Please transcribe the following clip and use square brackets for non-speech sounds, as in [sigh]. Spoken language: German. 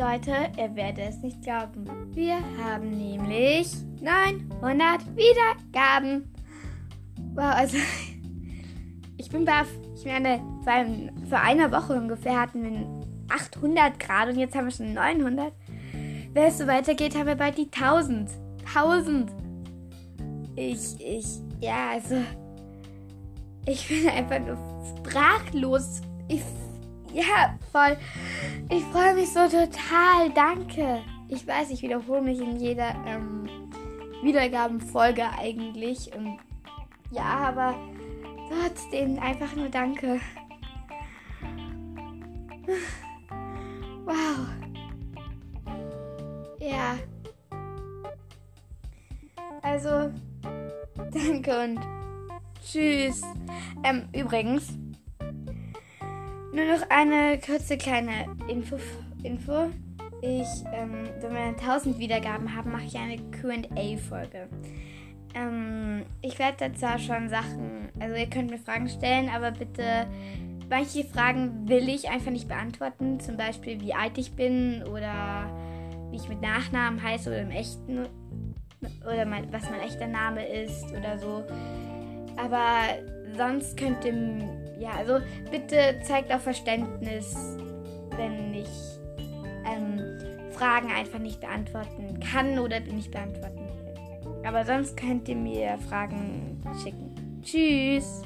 Leute, ihr werdet es nicht glauben. Wir haben nämlich 900 Wiedergaben. Wow, also [laughs] ich bin baff. Ich meine, vor einer Woche ungefähr hatten wir 800 Grad und jetzt haben wir schon 900. Wenn es so weitergeht, haben wir bald die 1000. 1000. Ich, ich, ja, also ich bin einfach nur sprachlos. Ich ja, voll. Ich freue mich so total. Danke. Ich weiß, ich wiederhole mich in jeder ähm, Wiedergabenfolge eigentlich. Und ja, aber trotzdem einfach nur danke. Wow. Ja. Also, danke und tschüss. Ähm, übrigens, nur noch eine kurze kleine Info. Info. Ich, ähm, wenn wir 1000 Wiedergaben haben, mache ich eine QA-Folge. Ähm, ich werde da zwar schon Sachen, also ihr könnt mir Fragen stellen, aber bitte, manche Fragen will ich einfach nicht beantworten. Zum Beispiel, wie alt ich bin oder wie ich mit Nachnamen heiße oder im echten oder mein, was mein echter Name ist oder so. Aber sonst könnt ihr ja, also bitte zeigt auch Verständnis, wenn ich ähm, Fragen einfach nicht beantworten kann oder nicht beantworten will. Aber sonst könnt ihr mir Fragen schicken. Tschüss!